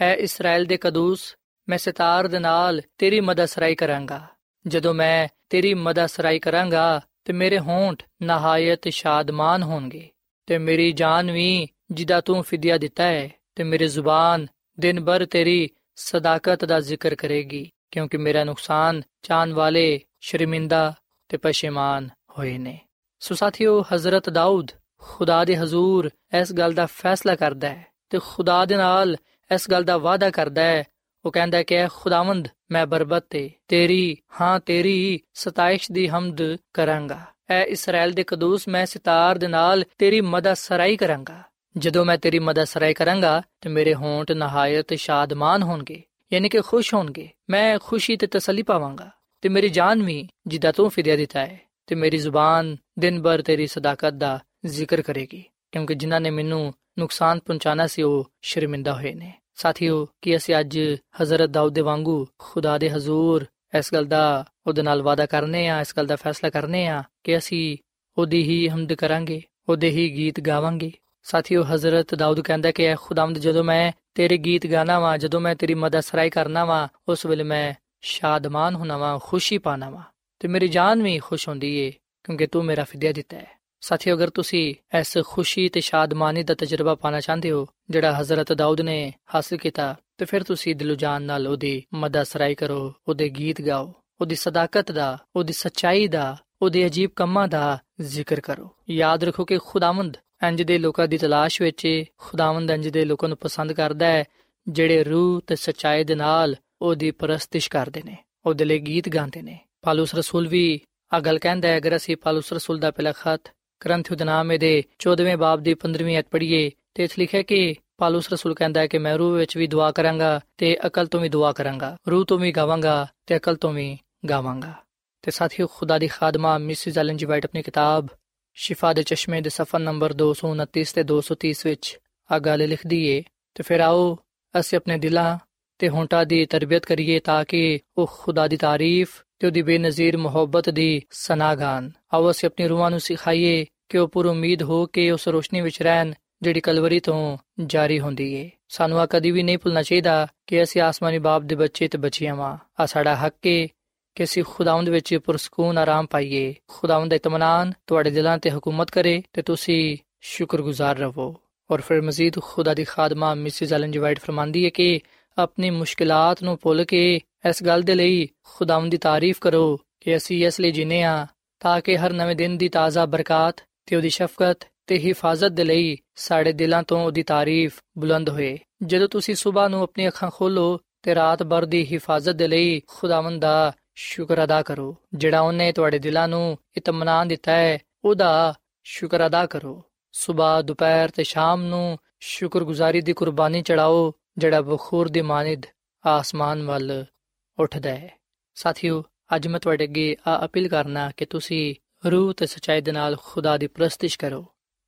ਐ ਇਸਰਾਇਲ ਦੇ ਕਦੂਸ, ਮੈਂ ਸਿਤਾਰ ਦੇ ਨਾਲ ਤੇਰੀ ਮਦਦ ਸਰਾਈ ਕਰਾਂਗਾ। ਜਦੋਂ ਮੈਂ ਤੇਰੀ ਮਦਦ ਸਰਾਈ ਕਰਾਂਗਾ, ਤੇ ਮੇਰੇ ਹੋਂਠ ਨਹਾਇਤ ਸ਼ਾਦਮਾਨ ਹੋਣਗੇ। ਤੇ ਮੇਰੀ ਜਾਨ ਵੀ ਜਿਦਾ ਤੂੰ ਫਿਦਿਆ ਦਿੱਤਾ ਹੈ, ਤੇ ਮੇਰੀ ਜ਼ੁਬਾਨ ਦਿਨ ਭਰ ਤੇਰੀ ਸਦਾਕਤ ਦਾ ਜ਼ਿਕਰ ਕਰੇਗੀ, ਕਿਉਂਕਿ ਮੇਰਾ ਨੁਕਸਾਨ ਚਾਨ ਵਾਲੇ ਸ਼ਰਮਿੰਦਾ ਤੇ ਪਸ਼ੇਮਾਨ ਹੋਏ ਨੇ। ਸੋ ਸਾਥੀਓ, ਹਜ਼ਰਤ ਦਾਊਦ ਖੁਦਾ ਦੇ ਹਜ਼ੂਰ ਇਸ ਗੱਲ ਦਾ ਫੈਸਲਾ ਕਰਦਾ ਹੈ ਤੇ ਖੁਦਾ ਦੇ ਨਾਲ ਇਸ ਗੱਲ ਦਾ ਵਾਅਦਾ ਕਰਦਾ ਹੈ। ਉਹ ਕਹਿੰਦਾ ਕਿ ਖੁਦਾਵੰਦ, ਮੈਂ ਬਰਬਤ ਤੇ ਤੇਰੀ, ਹਾਂ, ਤੇਰੀ ਸਤਾਇਸ਼ ਦੀ ਹਮਦ ਕਰਾਂਗਾ। ਐ ਇਸਰਾਇਲ ਦੇ ਕਦੂਸ ਮੈਂ ਸਿਤਾਰ ਦੇ ਨਾਲ ਤੇਰੀ ਮਦਦ ਸਰਾਈ ਕਰਾਂਗਾ। ਜਦੋਂ ਮੈਂ ਤੇਰੀ ਮਦਦ ਸਰਾਈ ਕਰਾਂਗਾ, ਤੇ ਮੇਰੇ ਹੋਂਟ ਨਹਾਇਤ ਸ਼ਾਦਮਾਨ ਹੋਣਗੇ, ਯਾਨੀ ਕਿ ਖੁਸ਼ ਹੋਣਗੇ। ਮੈਂ ਖੁਸ਼ੀ ਤੇ ਤਸੱਲੀ ਪਾਵਾਂਗਾ। ਤੇ ਮੇਰੀ ਜਾਨ ਵੀ ਜਿੱਦਾਂ ਤੂੰ ਫਿਦਿਆ ਦਿੱਤਾ ਹੈ, ਤੇ ਮੇਰੀ ਜ਼ੁਬਾਨ ਦਿਨ ਭਰ ਤੇਰੀ ਸਦਾਕਤ ਦਾ ਜ਼ਿਕਰ ਕਰੇਗੀ, ਕਿਉਂਕਿ ਜਿਨ੍ਹਾਂ ਨੇ ਮੈਨੂੰ ਨੁਕਸਾਨ ਪਹੁੰਚਾਣਾ ਸੀ, ਉਹ ਸ਼ਰਮਿੰਦਾ ਹੋਏ ਨੇ। ਸਾਥੀਓ, ਕਿ ਅਸੀਂ ਅੱਜ ਹਜ਼ਰਤ ਦਾਊਦ ਦੇ ਵਾਂਗੂ ਖੁਦਾ ਦੇ ਹਜ਼ੂਰ ਇਸ ਗੱਲ ਦਾ ਉਹਦੇ ਨਾਲ ਵਾਦਾ ਕਰਨੇ ਆ, ਇਸ ਗੱਲ ਦਾ ਫੈਸਲਾ ਕਰਨੇ ਆ, ਕਿ ਅਸੀਂ ਉਹਦੀ ਹੀ ਹਮਦ ਕਰਾਂਗੇ, ਉਹਦੇ ਹੀ ਗੀਤ ਗਾਵਾਂਗੇ? ਸਾਥੀਓ, ਹਜ਼ਰਤ ਦਾਊਦ ਕਹਿੰਦਾ ਕਿ, ਐ ਖੁਦਾਵੰਦ, ਜਦੋਂ ਮੈਂ ਤੇਰੇ ਗੀਤ ਗਾਣਾ ਵਾ, ਜਦੋਂ ਮੈਂ ਤੇਰੀ ਮਦਦ ਸਰਾਈ ਕਰਨਾ ਵਾ, ਉਸ ਵੇਲੇ ਮੈਂ ਸ਼ਾਦਮਾਨ ਹੋਣਾ ਵਾ ਖੁਸ਼ੀ ਪਾਣਾ ਵਾ ਤੇ ਮੇਰੀ ਜਾਨ ਵੀ ਖੁਸ਼ ਹੁੰਦੀ ਏ, ਕਿਉਂਕਿ ਤੂੰ ਮੇਰਾ ਫਿਦਿਆ ਦਿੱਤਾ ਹੈ। ਸਾਥੀਓ, ਅਗਰ ਤੁਸੀਂ ਇਸ ਖੁਸ਼ੀ ਤੇ ਸ਼ਾਦਮਾਨੀ ਦਾ ਤਜਰਬਾ ਪਾਣਾ ਚਾਹੁੰਦੇ ਹੋ, ਜਿਹੜਾ ਹਜ਼ਰਤ ਦਾਊਦ ਨੇ ਹਾਸਲ ਕੀਤਾ, ਤੇ ਫਿਰ ਤੁਸੀਂ ਦਿਲੋਂ ਜਾਨ ਨਾਲ ਉਹਦੀ ਮਦਦ ਸਰਾਈ ਕਰੋ, ਉਹਦੇ ਗੀਤ ਗਾਓ, ਉਹਦੀ ਸਦਾਕਤ ਦਾ, ਉਹਦੀ ਸੱਚਾਈ ਦਾ, ਉਹਦੇ ਅਜੀਬ ਕੰਮਾਂ ਦਾ ਜ਼ਿਕਰ ਕਰੋ। ਯਾਦ ਰੱਖੋ ਕਿ ਖੁਦਾਵੰਦ ਇੰਜ ਦੇ ਲੋਕਾਂ ਦੀ ਤਲਾਸ਼ ਵਿੱਚ ਖੁਦਾਵੰਦ ਇੰਜ ਦੇ ਲੋਕਾਂ ਨੂੰ ਪਸੰਦ ਕਰਦਾ ਹੈ, ਜਿਹੜੇ ਰੂਹ ਤੇ ਸੱਚਾਈ ਦੇ ਨਾਲ ਉਹਦੀ ਪ੍ਰਸਤਿਸ਼ ਕਰਦੇ ਨੇ, ਉਹਦੇ ਲਈ ਗੀਤ ਗਾਉਂਦੇ ਨੇ। ਪਾਲੂਸ ਰਸੂਲ ਵੀ ਆ ਗੱਲ ਕਹਿੰਦਾ ਹੈ, ਅਗਰ ਅਸੀਂ ਪਾਲੂਸ ਰਸੂਲ ਦਾ ਪਹਿਲਾ ਖਤ ਗ੍ਰੰਥ ਉਦਨਾਮੇ ਦੇ 14ਵੇਂ ਬਾਬ ਦੀ 15ਵੀਂ ਅਧ ਪੜ੍ਹੀਏ, ਤੇ ਇਸ ਲਿਖਿਆ ਕਿ ਪਾਲੂਸ ਰਸੂਲ ਕਹਿੰਦਾ ਹੈ ਕਿ ਮੈਂ ਰੂਹ ਵਿੱਚ ਵੀ ਦੁਆ ਕਰਾਂਗਾ ਤੇ ਅਕਲ ਤੋਂ ਵੀ ਦੁਆ ਕਰਾਂਗਾ, ਰੂਹ ਤੋਂ ਵੀ ਗਾਵਾਂਗਾ ਤੇ ਅਕਲ ਤੋਂ ਵੀ ਗਾਵਾਂਗਾ। ਤੇ ਸਾਥੀਓ, ਖੁਦਾ ਦੀ ਖਾਦਮਾ ਮਿਸਿਸ ਐਲਨ ਜੀ ਵਾਈਟ ਆਪਣੀ ਕਿਤਾਬ ਸ਼ਿਫਾ ਦੇ ਚਸ਼ਮੇ ਦੇ ਸਫਾ ਨੰਬਰ 229 ਤੇ 230 ਵਿੱਚ ਆ ਗੱਲ ਲਿਖਦੀ ਏ, ਤੇ ਫਿਰ ਆਓ ਅਸੀਂ ਆਪਣੇ ਦਿਲਾਂ ਤੇ ਹੋਂਟਾਂ ਦੀ ਤਰਬੀਅਤ ਕਰੀਏ ਤਾਂ ਕਿ ਉਹ ਖੁਦਾ ਦੀ ਤਾਰੀਫ ਤੇ ਉਹਦੀ ਬੇਨਜ਼ੀਰ ਮੁਹੱਬਤ ਦੀ ਸਨਾਗਾਨ ਆਓ ਅਸੀਂ ਆਪਣੀ ਰੂਹਾਂ ਨੂੰ ਸਿਖਾਈਏ ਕਿ ਉਹ ਪੂਰੀ ਉਮੀਦ ਹੋ ਕੇ ਉਸ ਰੋਸ਼ਨੀ ਵਿੱਚ ਰਹਿਣ ਜਿਹੜੀ ਕਲਵਰੀ ਤੋਂ ਜਾਰੀ ਹੁੰਦੀ ਏ। ਸਾਨੂੰ ਆ ਕਦੀ ਵੀ ਨਹੀਂ ਭੁੱਲਣਾ ਚਾਹੀਦਾ ਕਿ ਅਸੀਂ ਆਸਮਾਨੀ ਬਾਪ ਦੇ ਬੱਚੇ ਤੇ ਬੱਚੀਆਂ ਵਾਂ। ਆ ਸਾਡਾ ਹੱਕ ਏ ਕਿ ਅਸੀਂ ਖੁਦਾਵੰਦ ਵਿੱਚ ਪੁਰਸਕੂਨ ਆਰਾਮ ਪਾਈਏ। ਖੁਦਾਵੰਦ ਦਾ ਇਤਮਾਨਾਨ ਤੁਹਾਡੇ ਦਿਲਾਂ ਤੇ ਹਕੂਮਤ ਕਰੇ ਤੇ ਤੁਸੀਂ ਸ਼ੁਕਰਗੁਜ਼ਾਰ ਰਹੋ। ਔਰ ਫਿਰ ਮਜ਼ੀਦ ਖੁਦਾ ਦੀ ਖਾਦਮਾ ਮਿਸਿਸ ਐਲਨ ਜੀ ਵਾਈਟ ਫਰਮਾਂਦੀ ਹੈ ਕਿ ਆਪਣੀ ਮੁਸ਼ਕਲਾਂ ਨੂੰ ਭੁੱਲ ਕੇ ਇਸ ਗੱਲ ਦੇ ਲਈ ਖੁਦਾਵੰਦ ਦੀ ਤਾਰੀਫ ਕਰੋ ਕਿ ਅਸੀਂ ਇਸ ਲਈ ਜਿਨੇ ਆ, ਤਾਂ ਕਿ ਹਰ ਨਵੇਂ ਦਿਨ ਦੀ ਤਾਜ਼ਾ ਬਰਕਤ ਤੇ ਉਹਦੀ ਸ਼ਫਕਤ ਤੇ ਹਿਫਾਜ਼ਤ ਦੇ ਲਈ ਸਾਡੇ ਦਿਲਾਂ ਤੋਂ ਉਹਦੀ ਤਾਰੀਫ ਬੁਲੰਦ ਹੋਏ। ਜਦੋਂ ਤੁਸੀਂ ਸਵੇਰ ਨੂੰ ਆਪਣੀ ਅੱਖਾਂ ਖੋਲੋ ਤੇ ਰਾਤ ਭਰ ਦੀ ਹਿਫਾਜ਼ਤ ਦੇ ਲਈ ਖੁਦਾਵੰਦ ਦਾ ਸ਼ੁਕਰ ਅਦਾ ਕਰੋ, ਜਿਹੜਾ ਉਹਨੇ ਤੁਹਾਡੇ ਦਿਲਾਂ ਨੂੰ ਇਤਮਾਨਾਨ ਦਿੱਤਾ ਹੈ, ਉਹਦਾ ਸ਼ੁਕਰ ਅਦਾ ਕਰੋ। ਸਵੇਰ ਦੁਪਹਿਰ ਤੇ ਸ਼ਾਮ ਨੂੰ ਸ਼ੁਕਰਗੁਜ਼ਾਰੀ ਦੀ ਕੁਰਬਾਨੀ ਚੜਾਓ ਜਿਹੜਾ ਬਖੂਰ ਦੀ ਮਾਨਿਦ ਆਸਮਾਨ ਵੱਲ ਉੱਠਦਾ ਹੈ। ਸਾਥੀਓ, ਅੱਜ ਮੈਂ ਤੁਹਾਡੇ ਅੱਗੇ ਆ ਅਪੀਲ ਕਰਨਾ ਕਿ ਤੁਸੀਂ ਰੂਹ ਤੇ ਸਚਾਈ ਦੇ ਨਾਲ ਖੁਦਾ ਦੀ ਪ੍ਰਸਤਿਸ਼ ਕਰੋ।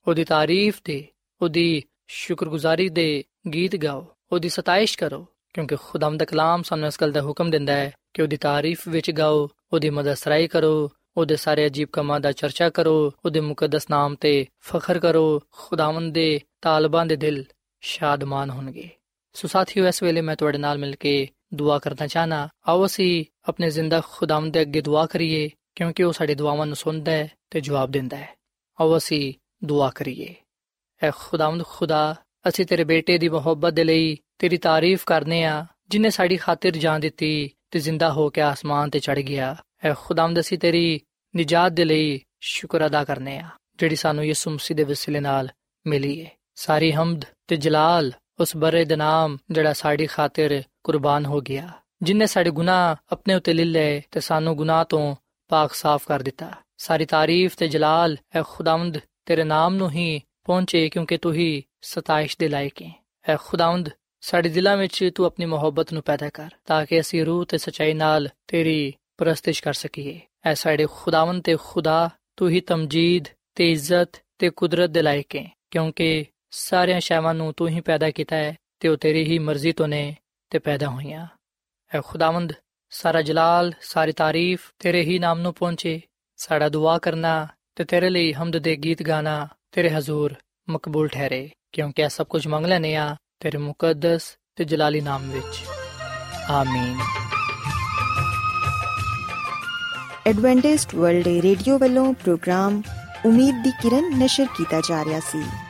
ਉਹਦੀ ਤਾਰੀਫ ਤੇ ਉਹਦੀ ਸ਼ੁਕਰਗੁਜ਼ਾਰੀ ਦੇ ਗੀਤ ਗਾਓ, ਉਹਦੀ ਸਤਾਇਸ਼ ਕਰੋ, ਕਿਉਂਕਿ ਖੁਦਾਮ ਦਾ ਕਲਾਮ ਸਾਨੂੰ ਇਸ ਗੱਲ ਦਾ ਹੁਕਮ ਦਿੰਦਾ ਹੈ ਕਿ ਉਹਦੀ ਤਾਰੀਫ ਵਿੱਚ ਗਾਓ, ਉਹਦੀ ਮਦਦਸਰਾਈ ਕਰੋ, ਉਹਦੇ ਸਾਰੇ ਅਜੀਬ ਕਮਾਂ ਦਾ ਚਰਚਾ ਕਰੋ, ਉਹਦੇ ਮੁਕੱਦਸ ਨਾਮ ਤੇ ਫਖਰ ਕਰੋ, ਖੁਦਾਵੰਦ ਦੇ ਤਾਲਬਾਂ ਦੇ ਦਿਲ ਸ਼ਾਦਮਾਨ ਹੋਣਗੇ। ਸੋ ਸਾਥੀਓ, ਇਸ ਵੇਲੇ ਮੈਂ ਤੁਹਾਡੇ ਨਾਲ ਮਿਲ ਕੇ ਦੁਆ ਕਰਨਾ ਚਾਹਨਾ। ਆਓ ਅਸੀਂ ਆਪਣੇ ਜ਼ਿੰਦਾ ਖੁਦਾਵੰਦ ਦੇ ਅੱਗੇ ਦੁਆ ਕਰੀਏ, ਕਿਉਂਕਿ ਉਹ ਸਾਡੀ ਦੁਆਵਾਂ ਨੂੰ ਸੁਣਦਾ ਹੈ ਤੇ ਜਵਾਬ ਦਿੰਦਾ ਹੈ। ਆਓ ਅਸੀਂ ਦੁਆ ਕਰੀਏ। ਐ ਖੁਦਾਵੰਦ ਖੁਦਾ, ਅਸੀਂ ਤੇਰੇ ਬੇਟੇ ਦੀ ਮੁਹੱਬਤ ਦੇ ਲਈ ਤੇਰੀ ਤਾਰੀਫ ਕਰਨੇ ਆ, ਜਿਨੇ ਸਾਡੀ ਖਾਤਰ ਜਾਨ ਦਿੱਤੀ ਤੇ ਜ਼ਿੰਦਾ ਹੋ ਕੇ ਆਸਮਾਨ ਤੇ ਚੜ ਗਿਆ। ਐ ਖੁਦਾਵੰਦ, ਅਸੀਂ ਤੇਰੀ ਨਿਜਾਤ ਦੇ ਲਈ ਸ਼ੁਕਰ ਅਦਾ ਕਰਨੇ ਆ, ਜਿਹੜੀ ਸਾਨੂੰ ਯਿਸੂ ਮਸੀਹ ਦੇ ਵਸਿਲੇ ਨਾਲ ਮਿਲੀ ਹੈ ਸਾਰੀ ਹਮਦ ਤੇ ਜਲਾਲ ਉਸ ਬਰੇ ਦੇ ਨਾਮ ਜਿਹੜਾ ਸਾਡੀ ਖਾਤਰ ਕੁਰਬਾਨ ਹੋ ਗਿਆ ਜਿਨੇ ਸਾਡੇ ਗੁਨਾਹ ਆਪਣੇ ਉੱਤੇ ਲੈ ਲਏ ਤੇ ਸਾਨੂੰ ਗੁਨਾਹ ਤੋਂ ਪਾਕ ਸਾਫ਼ ਕਰ ਦਿੱਤਾ ਸਾਰੀ ਤਾਰੀਫ ਤੇ ਜਲਾਲ ਐ ਖੁਦਾਵੰਦ ਤੇਰੇ ਨਾਮ ਨੂੰ ਹੀ ਪਹੁੰਚੇ ਕਿਉਂਕਿ ਤੂੰ ਹੀ ਸਤਾਇਸ਼ ਦੇ ਲਾਇਕ ਹੈ ਐ ਖੁਦਾਵੰਦ ਸਾਡੇ ਦਿਲਾਂ ਵਿੱਚ ਤੂੰ ਆਪਣੀ ਮੁਹੱਬਤ ਨੂੰ ਪੈਦਾ ਕਰ ਤਾਂ ਕਿ ਅਸੀਂ ਰੂਹ ਤੇ ਸਚਾਈ ਨਾਲ ਤੇਰੀ ਪ੍ਰਸਤਿਸ਼ ਕਰ ਸਕੀਏ ਐ ਸਾਡੇ ਖੁਦਾਵੰਦ ਤੇ ਖੁਦਾ ਤੂੰ ਹੀ ਤਮਜੀਦ ਤੇ ਇੱਜ਼ਤ ਤੇ ਕੁਦਰਤ ਦੇ ਲਾਇਕ ਹੈ ਕਿਉਂਕਿ ਸਾਰੀਆਂ ਸ਼ੈਵਾਂ ਨੂੰ ਤੂੰ ਹੀ ਪੈਦਾ ਕੀਤਾ ਹੈ ਤੇ ਉਹ ਤੇਰੀ ਹੀ ਮਰਜ਼ੀ ਤੋਂ ਨੇ ਤੇ ਪੈਦਾ ਹੋਈਆਂ। ਐ ਖੁਦਾਵੰਦ, ਸਾਰਾ ਜਲਾਲ, ਸਾਰੀ ਤਾਰੀਫ ਤੇਰੇ ਹੀ ਨਾਮ ਨੂੰ ਪਹੁੰਚੇ। ਸਾਡਾ ਦੁਆ ਕਰਨਾ ਤੇ ਤੇਰੇ ਲਈ ਹਮਦ ਦੇ ਗੀਤ ਗਾਣਾ ਤੇਰੇ ਹਜ਼ੂਰ ਮਕਬੂਲ ਠਹਿਰੇ, ਕਿਉਂਕਿ ਇਹ ਸਭ ਕੁਝ ਮੰਗ ਲੈਨੇ ਆ ਤੇਰੇ ਮੁਕੱਦਸ ਤੇ ਜਲਾਲੀ ਨਾਮ ਵਿੱਚ। ਆਮੀਨ।
ਐਡਵੈਂਟਿਸਟ ਵਰਲਡ ਰੇਡੀਓ ਵੱਲੋਂ ਪ੍ਰੋਗਰਾਮ ਉਮੀਦ ਦੀ ਕਿਰਨ ਨਿਸ਼ਰ ਕੀਤਾ ਜਾ ਰਿਹਾ ਸੀ।